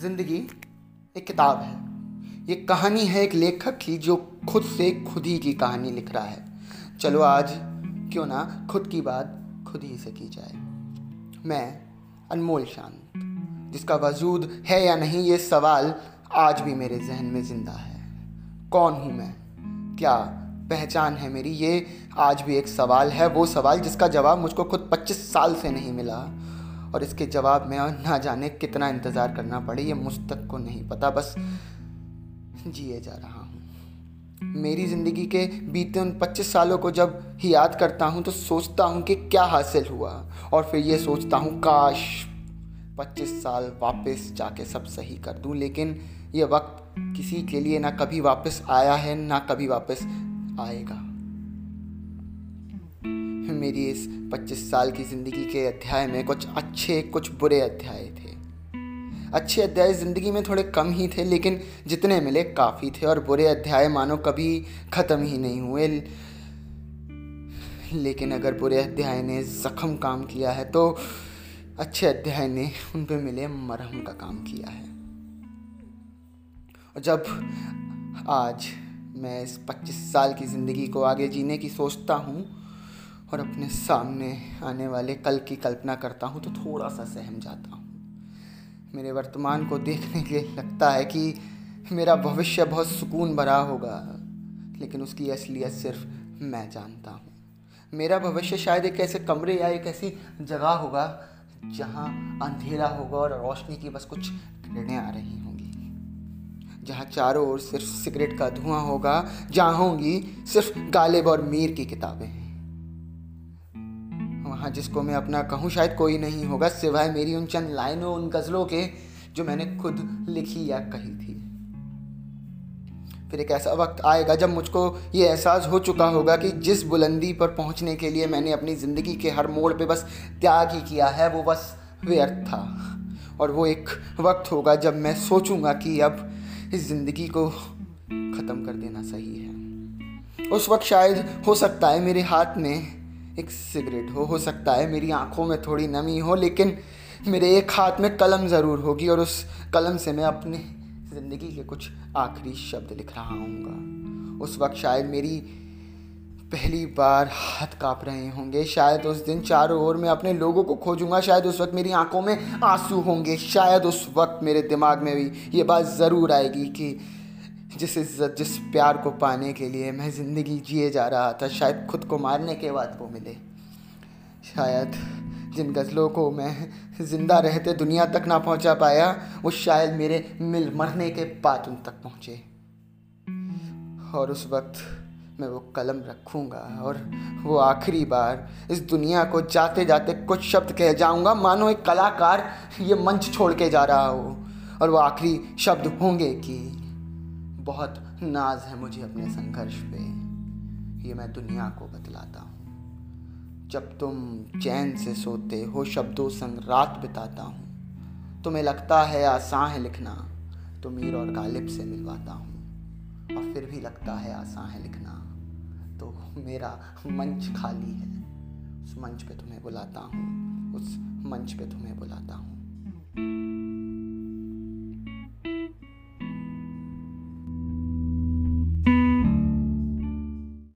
ज़िंदगी एक किताब है। ये कहानी है एक लेखक की जो खुद से खुद ही की कहानी लिख रहा है। चलो आज क्यों ना खुद की बात खुद ही से की जाए। मैं अनमोल शांत, जिसका वजूद है या नहीं ये सवाल आज भी मेरे जहन में ज़िंदा है। कौन हूँ मैं? क्या पहचान है मेरी? ये आज भी एक सवाल है, वो सवाल जिसका जवाब मुझको खुद 25 साल से नहीं मिला। और इसके जवाब में ना जाने कितना इंतज़ार करना पड़े, ये मुझ तक को नहीं पता। बस जिए जा रहा हूँ। मेरी ज़िंदगी के बीते उन 25 सालों को जब ही याद करता हूँ तो सोचता हूँ कि क्या हासिल हुआ। और फिर ये सोचता हूँ, काश 25 साल वापस जाके सब सही कर दूँ। लेकिन ये वक्त किसी के लिए ना कभी वापस आया है, ना कभी वापस आएगा। मेरी इस 25 साल की ज़िंदगी के अध्याय में कुछ अच्छे, कुछ बुरे अध्याय थे। अच्छे अध्याय ज़िंदगी में थोड़े कम ही थे, लेकिन जितने मिले काफ़ी थे और बुरे अध्याय मानो कभी ख़त्म ही नहीं हुए। लेकिन अगर बुरे अध्याय ने ज़ख्म काम किया है तो अच्छे अध्याय ने उन पर मिले मरहम का काम किया है। और जब आज मैं इस 25 साल की ज़िंदगी को आगे जीने की सोचता हूँ और अपने सामने आने वाले कल की कल्पना करता हूँ तो थोड़ा सा सहम जाता हूँ। मेरे वर्तमान को देखने के लिए लगता है कि मेरा भविष्य बहुत सुकून भरा होगा, लेकिन उसकी असलियत सिर्फ़ मैं जानता हूँ। मेरा भविष्य शायद एक ऐसे कमरे या एक ऐसी जगह होगा, जहाँ अंधेरा होगा और रोशनी की बस कुछ किरणें आ रही होंगी। जहाँ चारों ओर सिर्फ़ सिगरेट का धुआँ होगा, जहाँ होंगी सिर्फ़ गालिब और मीर की किताबें। वहाँ जिसको मैं अपना कहूँ, शायद कोई नहीं होगा सिवाय मेरी उन चंद लाइनों, उन गज़लों के, जो मैंने खुद लिखी या कही थी। फिर एक ऐसा वक्त आएगा जब मुझको ये एहसास हो चुका होगा कि जिस बुलंदी पर पहुँचने के लिए मैंने अपनी ज़िंदगी के हर मोड़ पे बस त्याग ही किया है, वो बस व्यर्थ था। और वो एक वक्त होगा जब मैं सोचूँगा कि अब इस ज़िंदगी को ख़त्म कर देना सही है। उस वक्त शायद हो सकता है मेरे हाथ में एक सिगरेट हो हो सकता है मेरी आँखों में थोड़ी नमी हो, लेकिन मेरे एक हाथ में कलम ज़रूर होगी और उस कलम से मैं अपने ज़िंदगी के कुछ आखिरी शब्द लिख रहा हूँ उस वक्त शायद मेरी पहली बार हाथ काँप रहे होंगे, शायद उस दिन चारों ओर मैं अपने लोगों को खोजूँगा, शायद उस वक्त मेरी आँखों में आँसू होंगे, शायद उस वक्त मेरे दिमाग में भी ये बात ज़रूर आएगी कि जिस इज़्ज़त, जिस प्यार को पाने के लिए मैं ज़िंदगी जिए जा रहा था, शायद खुद को मारने के बाद वो मिले। शायद जिन गज़लों को मैं ज़िंदा रहते दुनिया तक ना पहुँचा पाया, वो शायद मेरे मिल मरने के बाद उन तक पहुँचे। और उस वक्त मैं वो कलम रखूँगा और वो आखिरी बार इस दुनिया को जाते जाते कुछ शब्द कह जाऊँगा, मानो एक कलाकार ये मंच छोड़ के जा रहा हो। और वो आखिरी शब्द होंगे कि बहुत नाज है मुझे अपने संघर्ष पे। ये मैं दुनिया को बतलाता हूँ। जब तुम चैन से सोते हो, शब्दों संग रात बिताता हूँ। तुम्हें लगता है आसान है लिखना तो मीर और गालिब से मिलवाता हूँ। और फिर भी लगता है आसान है लिखना तो मेरा मंच खाली है। उस मंच पे तुम्हें बुलाता हूँ, उस मंच पे तुम्हें बुलाता हूँ।